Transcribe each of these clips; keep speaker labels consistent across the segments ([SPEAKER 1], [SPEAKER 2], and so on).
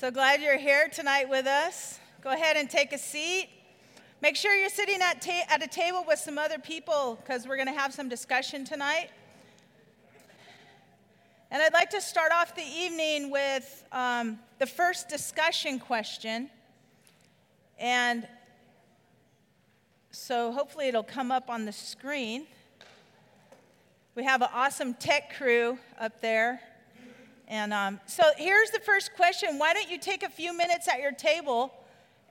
[SPEAKER 1] So glad you're here tonight with us. Go ahead and take a seat. Make sure you're sitting at, ta- at a table with some other people because we're going to have some discussion tonight. And I'd like to start off the evening with um, the first discussion question. And so hopefully it'll come up on the screen. We have an awesome tech crew up there. And um, so here's the first question Why don't you take a few minutes at your table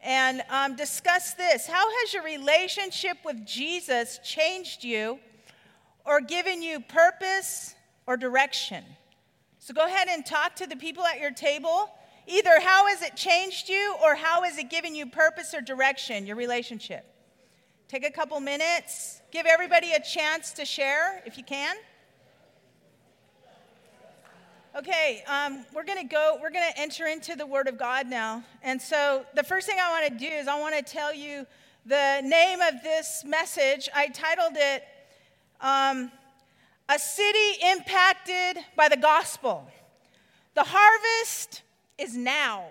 [SPEAKER 1] and um, discuss this? How has your relationship with Jesus changed you or given you purpose or direction? So go ahead and talk to the people at your table. Either how has it changed you or how has it given you purpose or direction, your relationship? Take a couple minutes. Give everybody a chance to share if you can. Okay, um, we're going to go, we're going to enter into the Word of God now. And so the first thing I want to do is I want to tell you the name of this message. I titled it um, A City Impacted by the Gospel. The harvest is now.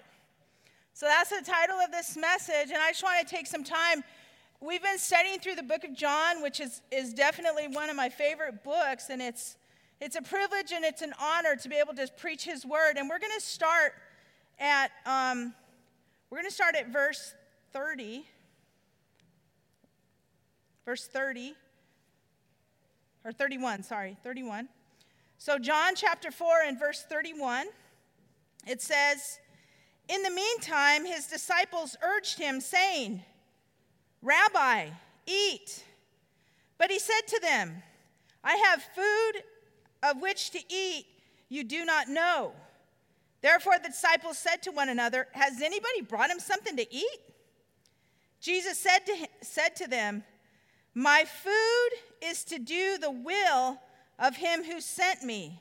[SPEAKER 1] So that's the title of this message. And I just want to take some time. We've been studying through the book of John, which is, is definitely one of my favorite books, and it's it's a privilege and it's an honor to be able to preach His word. And we're going to start at um, we're going to start at verse 30. Verse 30 or 31, sorry, 31. So John chapter 4 and verse 31 it says, "In the meantime his disciples urged him saying, Rabbi, eat." But he said to them, I have food of which to eat you do not know. Therefore the disciples said to one another, Has anybody brought him something to eat? Jesus said to, him, said to them, My food is to do the will of him who sent me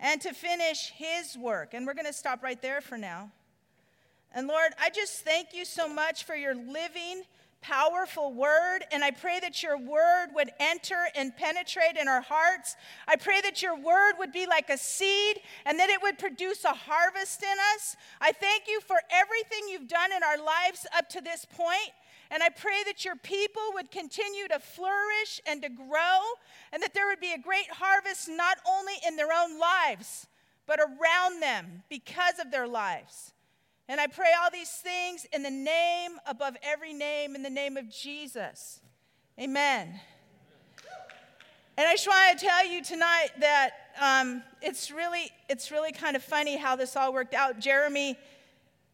[SPEAKER 1] and to finish his work. And we're going to stop right there for now. And Lord, I just thank you so much for your living powerful word, and I pray that your word would enter and penetrate in our hearts. I pray that your word would be like a seed and that it would produce a harvest in us. I thank you for everything you've done in our lives up to this point. And I pray that your people would continue to flourish and to grow, and that there would be a great harvest not only in their own lives, but around them because of their lives. And I pray all these things in the name above every name, in the name of Jesus. Amen. And I just want to tell you tonight that um, it's really it's really kind of funny how this all worked out. Jeremy,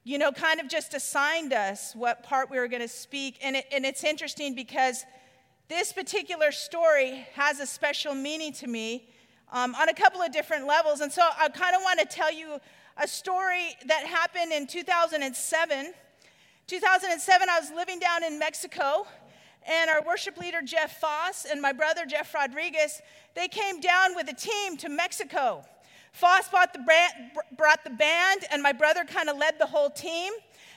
[SPEAKER 1] you know, kind of just assigned us what part we were going to speak, and it, and it's interesting because this particular story has a special meaning to me um, on a couple of different levels, and so I kind of want to tell you a story that happened in 2007. 2007, I was living down in Mexico, and our worship leader, Jeff Foss, and my brother, Jeff Rodriguez, they came down with a team to Mexico. Foss brought the, brand, brought the band, and my brother kind of led the whole team.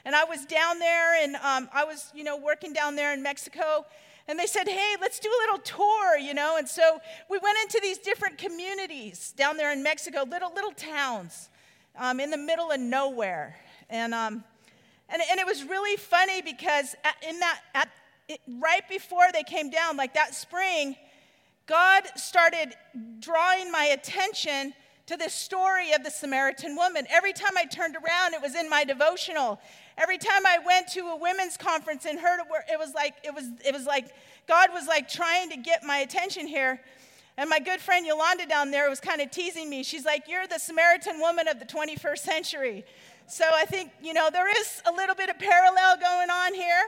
[SPEAKER 1] And I was down there, and um, I was, you know, working down there in Mexico. And they said, hey, let's do a little tour, you know. And so we went into these different communities down there in Mexico, little, little towns um, in the middle of nowhere. And, um, and, and it was really funny because at, in that, at, it, right before they came down, like that spring, God started drawing my attention to the story of the Samaritan woman. Every time I turned around, it was in my devotional. Every time I went to a women's conference and heard it, it was like it was it was like God was like trying to get my attention here. And my good friend Yolanda down there was kind of teasing me. She's like, You're the Samaritan woman of the 21st century. So I think, you know, there is a little bit of parallel going on here.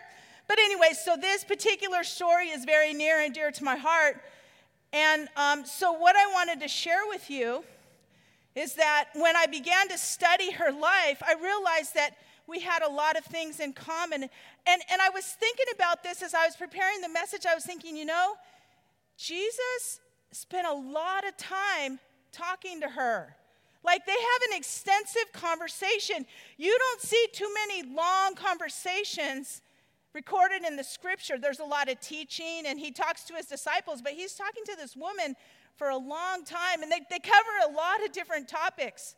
[SPEAKER 1] But anyway, so this particular story is very near and dear to my heart. And um, so, what I wanted to share with you is that when I began to study her life, I realized that we had a lot of things in common. And, and I was thinking about this as I was preparing the message. I was thinking, you know, Jesus spent a lot of time talking to her. Like they have an extensive conversation. You don't see too many long conversations recorded in the scripture. There's a lot of teaching, and he talks to his disciples, but he's talking to this woman for a long time, and they, they cover a lot of different topics.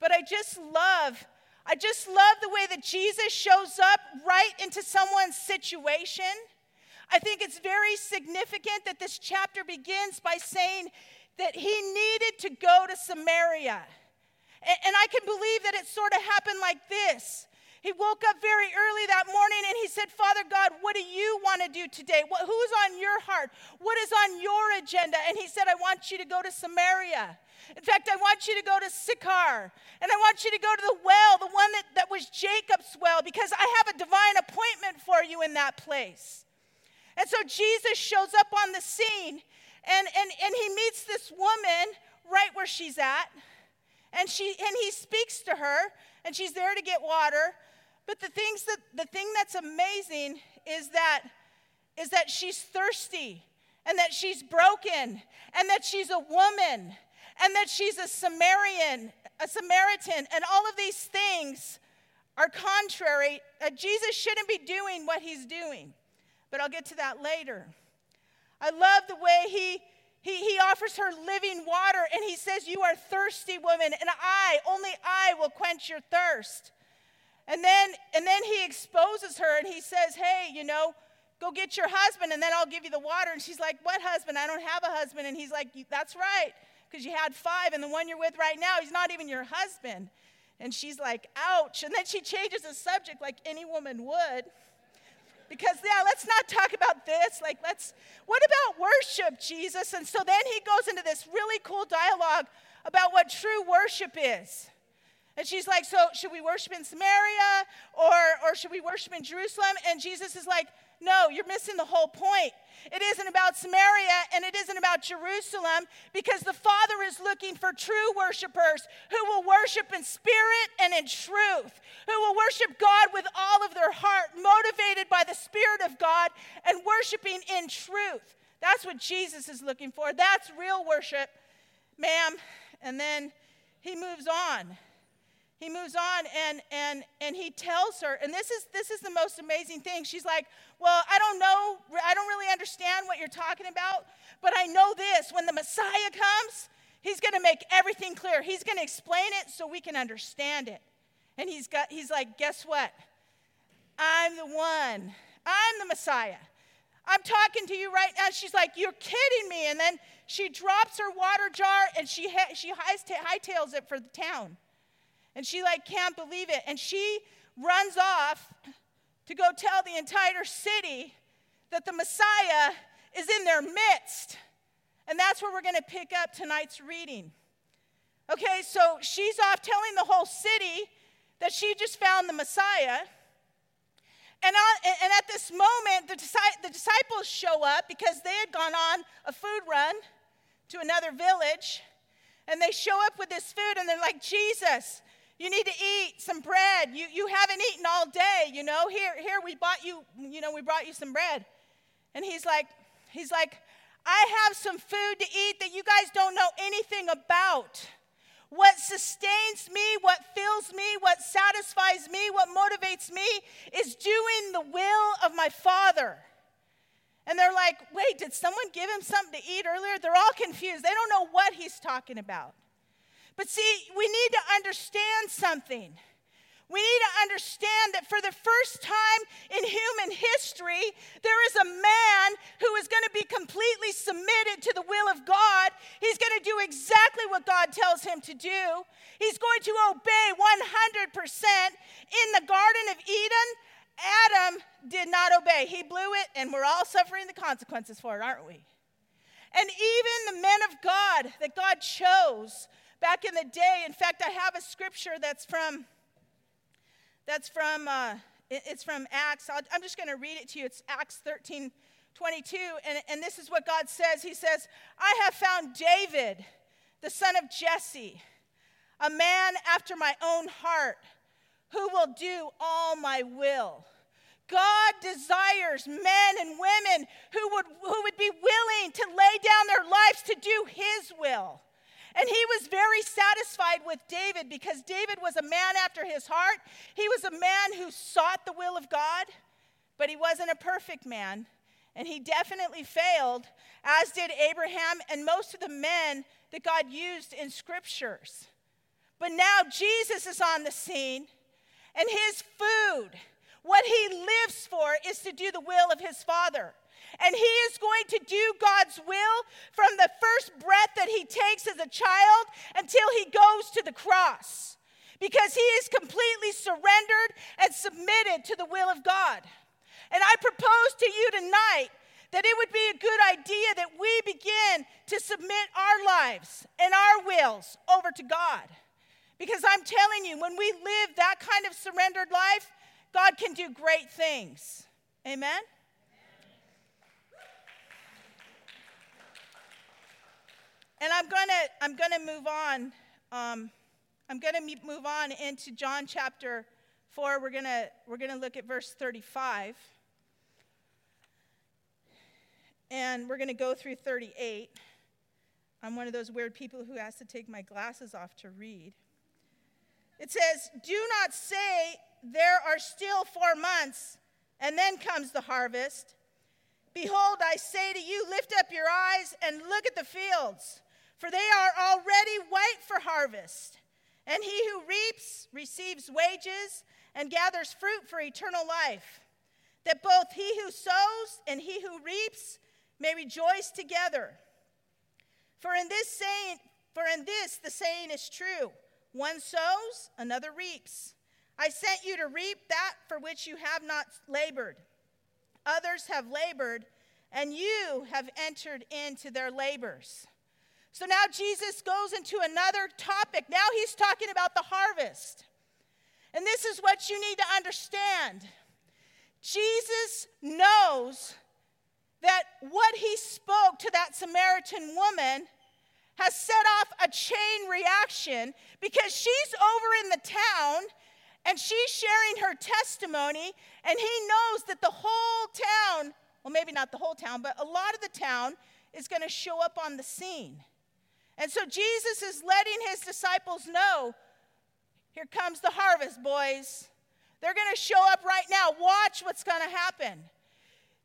[SPEAKER 1] But I just love, I just love the way that Jesus shows up right into someone's situation. I think it's very significant that this chapter begins by saying that he needed to go to Samaria. And I can believe that it sort of happened like this. He woke up very early that morning and he said, Father God, what do you want to do today? What, who's on your heart? What is on your agenda? And he said, I want you to go to Samaria. In fact, I want you to go to Sychar, and I want you to go to the well, the one that, that was Jacob's well, because I have a divine appointment for you in that place. And so Jesus shows up on the scene, and, and, and he meets this woman right where she's at, and, she, and he speaks to her, and she's there to get water. But the, things that, the thing that's amazing is that, is that she's thirsty, and that she's broken, and that she's a woman and that she's a Samaritan, a Samaritan, and all of these things are contrary. Uh, Jesus shouldn't be doing what he's doing, but I'll get to that later. I love the way he, he, he offers her living water and he says, You are thirsty, woman, and I, only I will quench your thirst. And then, and then he exposes her and he says, Hey, you know, go get your husband and then I'll give you the water. And she's like, What husband? I don't have a husband. And he's like, That's right because you had five, and the one you're with right now, he's not even your husband. And she's like, ouch. And then she changes the subject like any woman would. Because, yeah, let's not talk about this. Like, let's, what about worship, Jesus? And so then he goes into this really cool dialogue about what true worship is. And she's like, So should we worship in Samaria or, or should we worship in Jerusalem? And Jesus is like, No, you're missing the whole point. It isn't about Samaria and it isn't about Jerusalem because the Father is looking for true worshipers who will worship in spirit and in truth, who will worship God with all of their heart, motivated by the Spirit of God and worshiping in truth. That's what Jesus is looking for. That's real worship, ma'am. And then he moves on he moves on and and and he tells her and this is this is the most amazing thing. She's like well i don't know i don't really understand what you're talking about but i know this. When the messiah comes he's going to make everything clear. He's going to explain it so we can understand it. And he's got he's like guess what? I'm the one. I'm the messiah. I'm talking to you right now. She's like you're kidding me. And then she drops her water jar and she she hightails it for the town and she like can't believe it. And she runs off to go tell the entire city that the Messiah is in their midst. And that's where we're going to pick up tonight's reading. Okay, so she's off telling the whole city that she just found the Messiah. And, on, and at this moment, the, the disciples show up because they had gone on a food run to another village. And they show up with this food and they're like, Jesus, you need to eat some bread. You, you haven't eaten all day, you know. Here, here, we bought you, you know, we brought you some bread. And he's like, he's like, I have some food to eat that you guys don't know anything about. What sustains me, what fills me, what satisfies me, what motivates me is doing the will of my Father. And they're like, wait, did someone give him something to eat earlier? They're all confused. They don't know what he's talking about. But see, we need to understand something. We need to understand that for the first time in human history, there is a man who is going to be completely submitted to the will of God. He's going to do exactly what God tells him to do. He's going to obey 100%. In the Garden of Eden, Adam did not obey. He blew it, and we're all suffering the consequences for it, aren't we? And even the men of God that God chose back in the day. In fact, I have a scripture that's from that's from uh, it's from Acts. i am just going to read it to you. It's Acts 13, 22, and, and this is what God says. He says, "I have found David, the son of Jesse, a man after my own heart, who will do all my will." God desires men and women who would, who would be willing to lay down their lives to do His will. And he was very satisfied with David because David was a man after his heart. He was a man who sought the will of God, but he wasn't a perfect man. And he definitely failed, as did Abraham and most of the men that God used in scriptures. But now Jesus is on the scene, And his food, what he lives for, is to do the will of his Father. And he is going to do God's will from the first breath that he takes as a child until he goes to the cross. Because he is completely surrendered and submitted to the will of God. And I propose to you tonight that it would be a good idea that we begin to submit our lives and our wills over to God. Because I'm telling you, when we live that kind of surrendered life, God can do great things. Amen? And I'm gonna I'm gonna move on. Um, I'm gonna move on into John chapter four. We're gonna we're gonna look at verse 35, and we're gonna go through 38. I'm one of those weird people who has to take my glasses off to read. It says, "Do not say there are still four months, and then comes the harvest." Behold, I say to you, lift up your eyes and look at the fields for they are already white for harvest. And he who reaps receives wages and gathers fruit for eternal life, that both he who sows and he who reaps may rejoice together. For in this saying, for in this the saying is true: one sows, another reaps. I sent you to reap that for which you have not labored. Others have labored, and you have entered into their labors. So now Jesus goes into another topic. Now he's talking about the harvest. And this is what you need to understand Jesus knows that what he spoke to that Samaritan woman has set off a chain reaction because she's over in the town and she's sharing her testimony, and he knows that the whole town, well, maybe not the whole town, but a lot of the town is going to show up on the scene. And so Jesus is letting his disciples know here comes the harvest, boys. They're going to show up right now. Watch what's going to happen.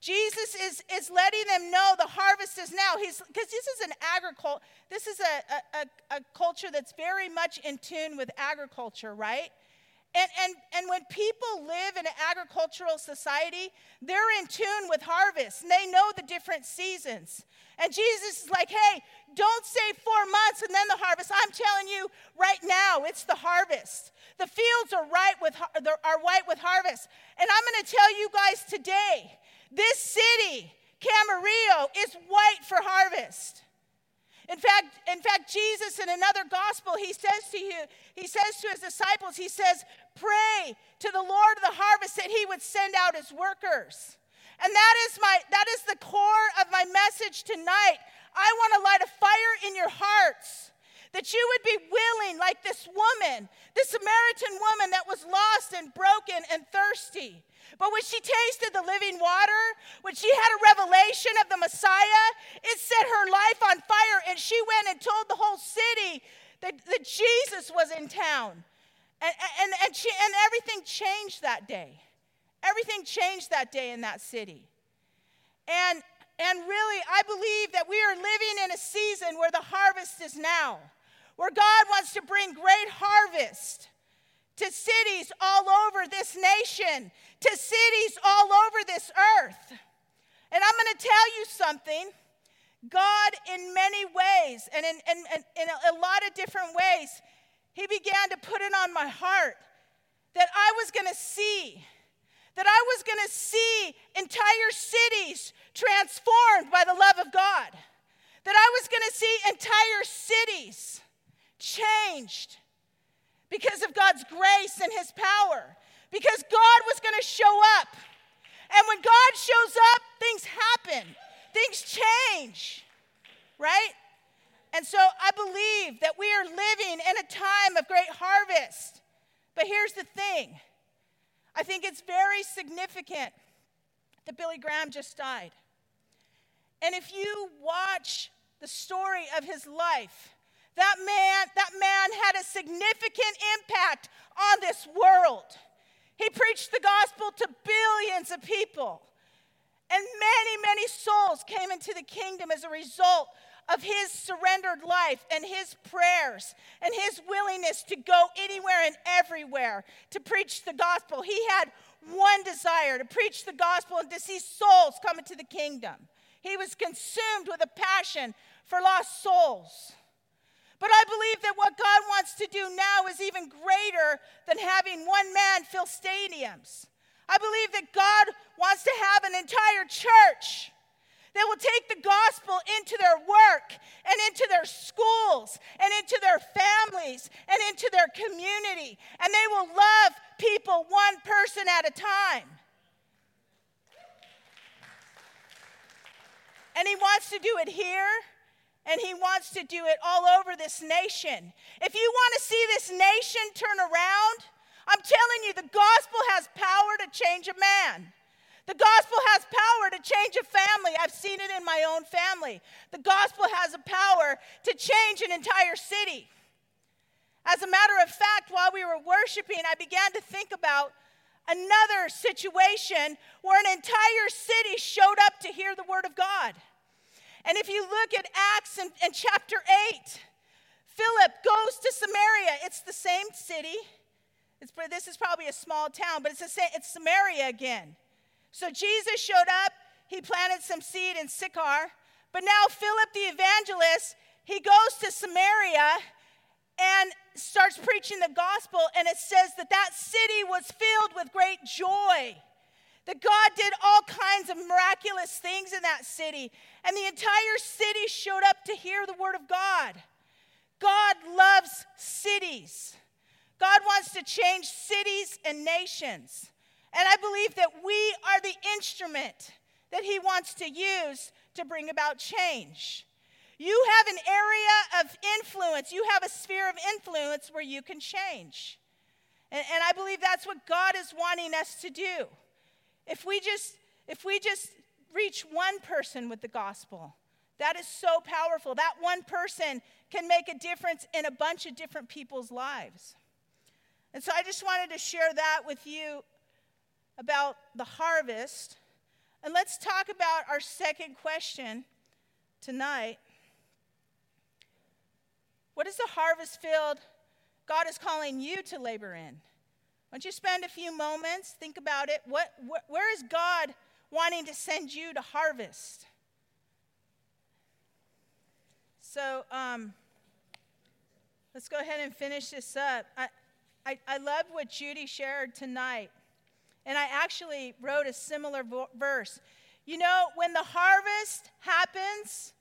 [SPEAKER 1] Jesus is, is letting them know the harvest is now. He's because this is an agriculture, this is a, a, a culture that's very much in tune with agriculture, right? And, and, and when people live in an agricultural society, they're in tune with harvest and they know the different seasons. And Jesus is like, hey, don't say four months and then the harvest. I'm telling you right now, it's the harvest. The fields are, right with, are white with harvest. And I'm going to tell you guys today this city, Camarillo, is white for harvest. In fact, in fact, Jesus in another gospel, he says to you, he says to his disciples, he says, pray to the Lord of the harvest that he would send out his workers. And that is my that is the core of my message tonight. I want to light a fire in your hearts that you would be willing, like this woman, this Samaritan woman that was lost and broken and thirsty. But when she tasted the living water, when she had a revelation of the Messiah, it set her life on fire, and she went and told the whole city that, that Jesus was in town. And, and, and, she, and everything changed that day. Everything changed that day in that city. And, and really, I believe that we are living in a season where the harvest is now, where God wants to bring great harvest to cities all over this nation, to cities all over this earth. And I'm going to tell you something. God, in many ways, and in, in, in a lot of different ways, He began to put it on my heart that I was going to see that I was going to see entire cities transformed by the love of God, that I was going to see entire cities changed because of God's grace and His power, because God was going to show up. And when God shows up, things happen, things change, right? And so I believe that we are living in a time of great harvest. But here's the thing I think it's very significant that Billy Graham just died. And if you watch the story of his life, that man, that man had a significant impact on this world. He preached the gospel to billions of people. And many, many souls came into the kingdom as a result of his surrendered life and his prayers and his willingness to go anywhere and everywhere to preach the gospel. He had one desire to preach the gospel and to see souls come into the kingdom. He was consumed with a passion for lost souls. But I believe that what God wants to do now is even greater than having one man fill stadiums. I believe that God wants to have an entire church that will take the gospel into their work and into their schools and into their families and into their community. And they will love people one person at a time. And He wants to do it here. And he wants to do it all over this nation. If you want to see this nation turn around, I'm telling you, the gospel has power to change a man. The gospel has power to change a family. I've seen it in my own family. The gospel has a power to change an entire city. As a matter of fact, while we were worshiping, I began to think about another situation where an entire city showed up to hear the word of God. And if you look at Acts and, in chapter 8, Philip goes to Samaria. It's the same city. It's, this is probably a small town, but it's, it's Samaria again. So Jesus showed up, he planted some seed in Sychar, but now Philip the evangelist, he goes to Samaria and starts preaching the gospel, and it says that that city was filled with great joy. That God did all kinds of miraculous things in that city, and the entire city showed up to hear the word of God. God loves cities. God wants to change cities and nations. And I believe that we are the instrument that He wants to use to bring about change. You have an area of influence, you have a sphere of influence where you can change. And, and I believe that's what God is wanting us to do. If we just if we just reach one person with the gospel, that is so powerful. That one person can make a difference in a bunch of different people's lives. And so I just wanted to share that with you about the harvest. And let's talk about our second question tonight. What is the harvest field God is calling you to labor in? Why don't you spend a few moments, think about it. What, wh- where is God wanting to send you to harvest? So um, let's go ahead and finish this up. I, I, I love what Judy shared tonight and I actually wrote a similar vo- verse. You know, when the harvest happens,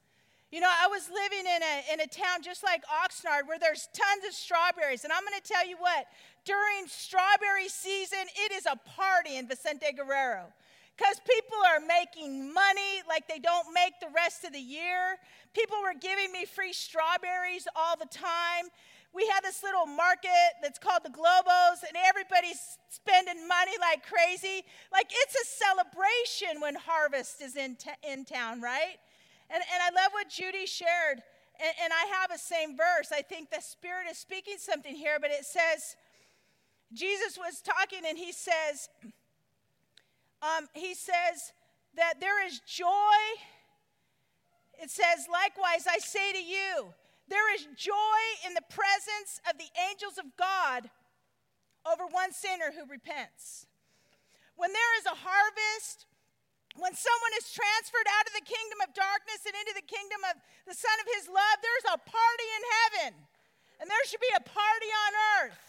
[SPEAKER 1] you know, I was living in a, in a town just like Oxnard where there's tons of strawberries. And I'm going to tell you what, during strawberry season, it is a party in Vicente Guerrero because people are making money like they don't make the rest of the year. People were giving me free strawberries all the time we have this little market that's called the Globos, and everybody's spending money like crazy. Like it's a celebration when harvest is in, t- in town, right? And, and I love what Judy shared. And, and I have a same verse. I think the Spirit is speaking something here, but it says, Jesus was talking and he says, um, he says that there is joy. It says, likewise, I say to you, there is joy in the presence of the angels of God over one sinner who repents. When there is a harvest, when someone is transferred out of the kingdom of darkness and into the kingdom of the Son of His love, there's a party in heaven. And there should be a party on earth.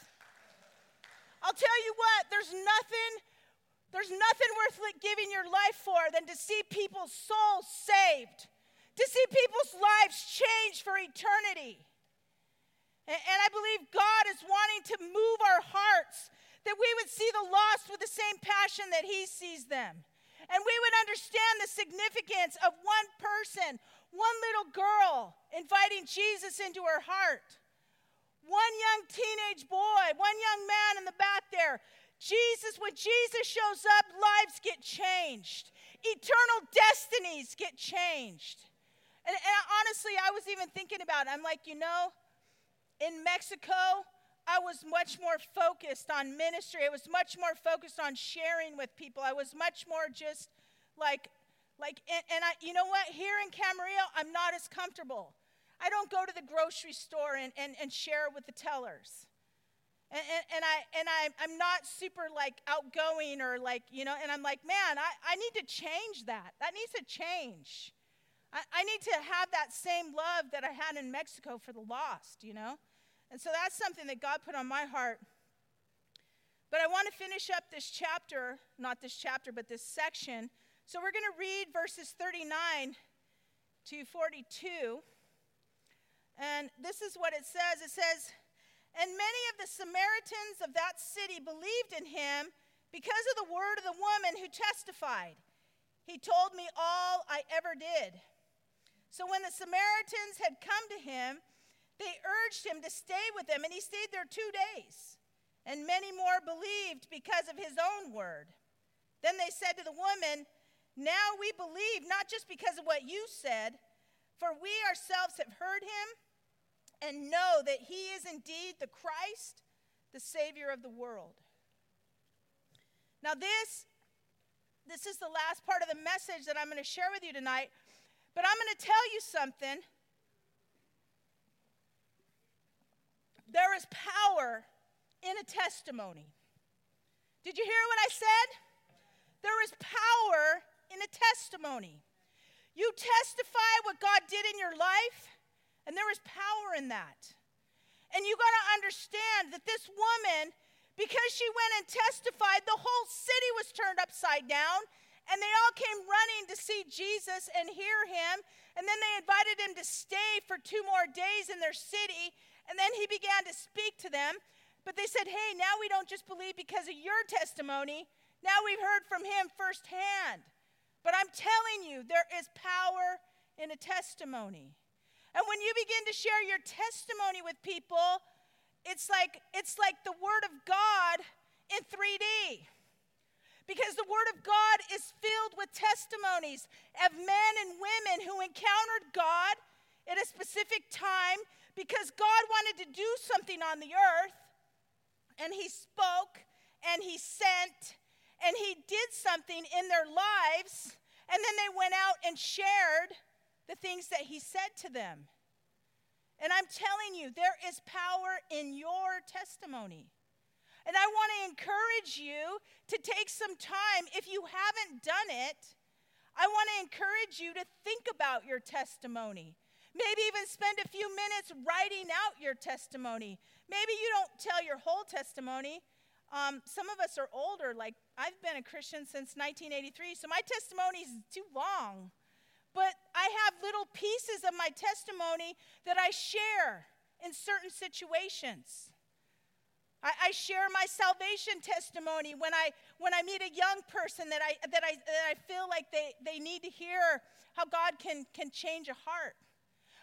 [SPEAKER 1] I'll tell you what, there's nothing there's nothing worth giving your life for than to see people's souls saved to see people's lives change for eternity. And, and I believe God is wanting to move our hearts that we would see the lost with the same passion that He sees them. And we would understand the significance of one person, one little girl inviting Jesus into her heart, one young teenage boy, one young man in the back there. Jesus, when Jesus shows up, lives get changed, eternal destinies get changed. And, and honestly, I was even thinking about it. I'm like, you know, in Mexico, I was much more focused on ministry. I was much more focused on sharing with people. I was much more just like Like, and, and I, you know what? Here in Camarillo, I'm not as comfortable. I don't go to the grocery store and, and, and share with the tellers. And, and, and, I, and I, I'm not super like outgoing or like, you know, and I'm like, man, I, I need to change that. That needs to change. I, I need to have that same love that I had in Mexico for the lost, you know? And so that's something that God put on my heart. But I want to finish up this chapter, not this chapter, but this section. So we're going to read verses 39 to 42. And this is what it says it says, And many of the Samaritans of that city believed in him because of the word of the woman who testified. He told me all I ever did. So when the Samaritans had come to him, they urged him to stay with them, and he stayed there two days. And many more believed because of his own word. Then they said to the woman, Now we believe, not just because of what you said, for we ourselves have heard him and know that he is indeed the Christ, the Savior of the world. Now, this, this is the last part of the message that I'm going to share with you tonight, but I'm going to tell you something. There is power in a testimony. Did you hear what I said? There is power in a testimony. You testify what God did in your life, and there is power in that. And you got to understand that this woman, because she went and testified, the whole city was turned upside down. And they all came running to see Jesus and hear him. And then they invited him to stay for two more days in their city. And then he began to speak to them. But they said, Hey, now we don't just believe because of your testimony. Now we've heard from him firsthand. But I'm telling you, there is power in a testimony. And when you begin to share your testimony with people, it's like it's like the word of God in 3D. Because the word of God is filled with testimonies of men and women who encountered God at a specific time because God wanted to do something on the earth and he spoke and he sent and he did something in their lives and then they went out and shared the things that he said to them. And I'm telling you, there is power in your testimony. And I want to encourage you to take some time. If you haven't done it, I want to encourage you to think about your testimony. Maybe even spend a few minutes writing out your testimony. Maybe you don't tell your whole testimony. Um, some of us are older, like I've been a Christian since 1983, so my testimony is too long. But I have little pieces of my testimony that I share in certain situations. I, I, share my salvation testimony when I, when I meet a young person that I, that I, that I feel like they, they need to hear how God can, can change a heart.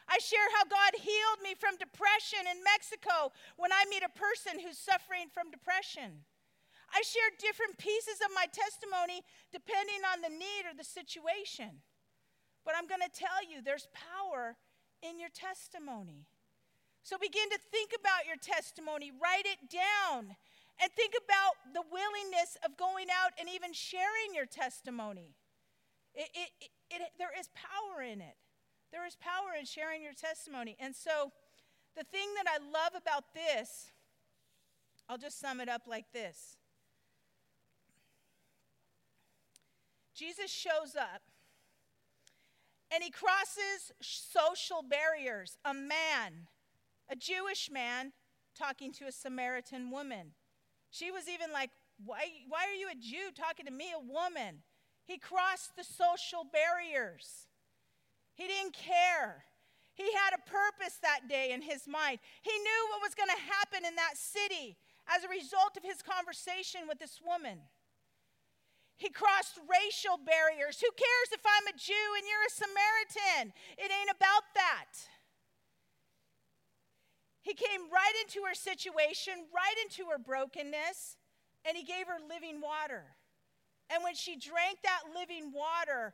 [SPEAKER 1] I share how God healed me from depression in Mexico when I meet a person who's suffering from depression. I share different pieces of my testimony depending on the need or the situation. But I'm going to tell you there's power in your testimony. So begin to think about your testimony, write it down, and think about the willingness of going out and even sharing your testimony. It, it, it, there is power in it. There is power in sharing your testimony. And so, the thing that I love about this, I'll just sum it up like this Jesus shows up and he crosses social barriers. A man, a Jewish man, talking to a Samaritan woman. She was even like, why, why are you a Jew talking to me, a woman? He crossed the social barriers. He didn't care. He had a purpose that day in his mind. He knew what was going to happen in that city as a result of his conversation with this woman. He crossed racial barriers. Who cares if I'm a Jew and you're a Samaritan? It ain't about that. He came right into her situation, right into her brokenness, and he gave her living water. And when she drank that living water,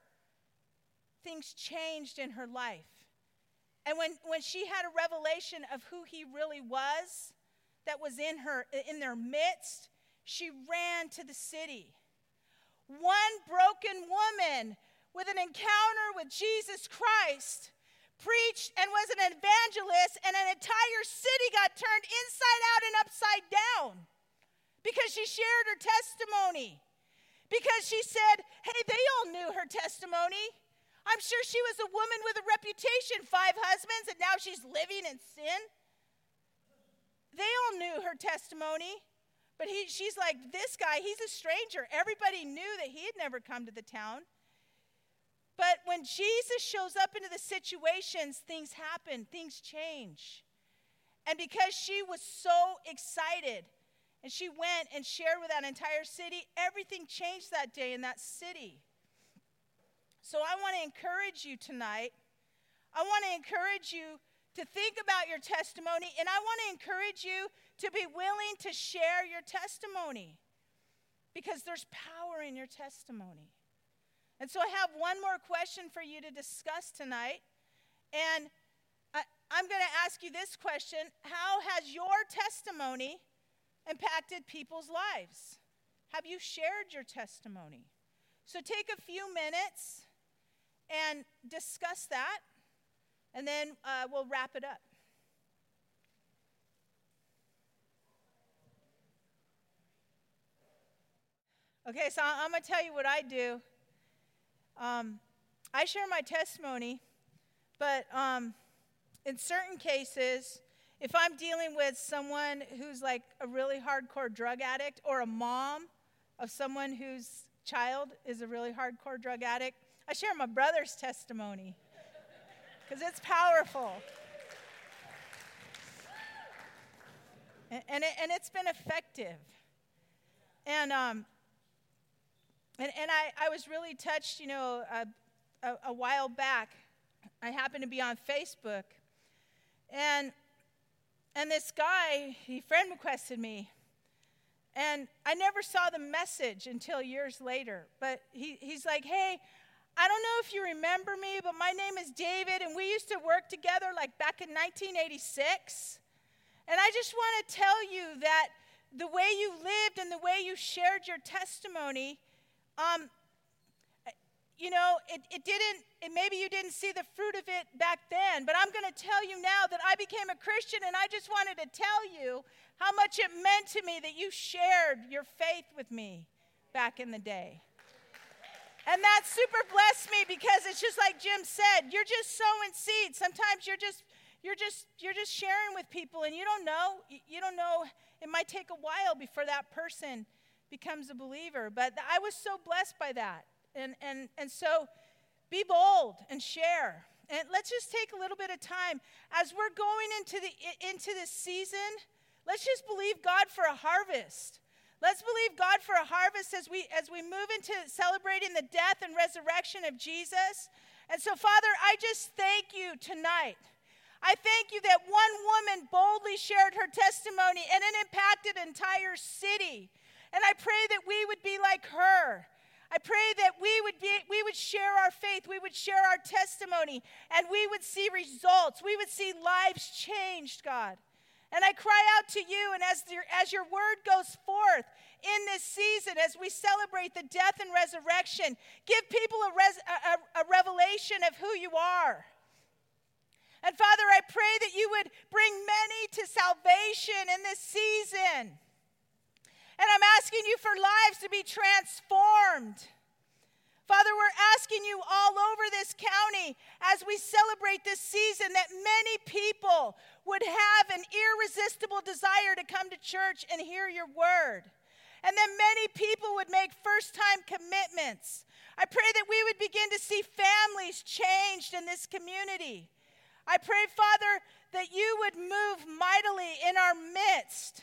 [SPEAKER 1] things changed in her life. And when, when she had a revelation of who he really was that was in her in their midst, she ran to the city one broken woman with an encounter with Jesus Christ, preached and was an evangelist, and an entire city got turned inside out and upside down because she shared her testimony. Because she said, hey, they all knew her testimony. I'm sure she was a woman with a reputation, five husbands, and now she's living in sin. They all knew her testimony. But he, she's like, this guy, he's a stranger. Everybody knew that he had never come to the town. But when Jesus shows up into the situations, things happen, things change. And because she was so excited and she went and shared with that entire city, everything changed that day in that city. So I want to encourage you tonight. I want to encourage you to think about your testimony, and I want to encourage you to be willing to share your testimony because there's power in your testimony. And so I have one more question for you to discuss tonight. And I, am going to ask you this question How has your testimony impacted people's lives? Have you shared your testimony? So take a few minutes and discuss that, and then uh, we'll wrap it up. Okay, so I'm going to tell you what I do. Um, I share my testimony, but um, in certain cases, if I'm dealing with someone who's like a really hardcore drug addict or a mom of someone whose child is a really hardcore drug addict, I share my brother's testimony because it's powerful. And, and, it, and it's been effective. And, um, and, and I, I was really touched, you know, a, a, a while back. I happened to be on Facebook. And, and this guy, he friend requested me. And I never saw the message until years later. But he, he's like, hey, if you remember me, but my name is David, and we used to work together like back in 1986. And I just want to tell you that the way you lived and the way you shared your testimony, um, you know, it, it didn't, it, maybe you didn't see the fruit of it back then, but I'm going to tell you now that I became a Christian, and I just wanted to tell you how much it meant to me that you shared your faith with me back in the day. And that super blessed me because it's just like Jim said, you're just sowing seeds. Sometimes you're just you're just you're just sharing with people and you don't know you don't know it might take a while before that person becomes a believer. But I was so blessed by that. And and and so be bold and share. And let's just take a little bit of time as we're going into the into this season. Let's just believe God for a harvest. Let's believe God for a harvest as we as we move into celebrating the death and resurrection of Jesus. And so Father, I just thank you tonight. I thank you that one woman boldly shared her testimony and it impacted an entire city. And I pray that we would be like her. I pray that we would be we would share our faith, we would share our testimony, and we would see results. We would see lives changed, God. And I cry out to you, and as your, as your word goes forth in this season, as we celebrate the death and resurrection, give people a, res, a, a revelation of who you are. And Father, I pray that you would bring many to salvation in this season. And I'm asking you for lives to be transformed. Father, we're asking you all over this county as we celebrate this season that many people would have an irresistible desire to come to church and hear your word. And that many people would make first time commitments. I pray that we would begin to see families changed in this community. I pray, Father, that you would move mightily in our midst.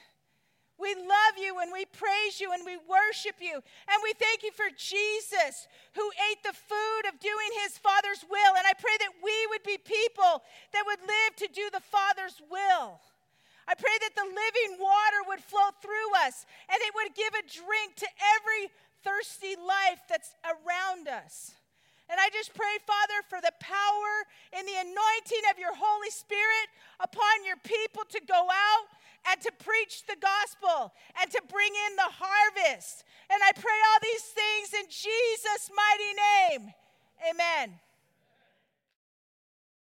[SPEAKER 1] We love you and we praise you and we worship you. And we thank you for Jesus who ate the food of doing his Father's will. And I pray that we would be people that would live to do the Father's will. I pray that the living water would flow through us and it would give a drink to every thirsty life that's around us. And I just pray, Father, for the power and the anointing of your Holy Spirit upon your people to go out and to preach the gospel and to bring in the harvest. And I pray all these things in Jesus' mighty name. Amen.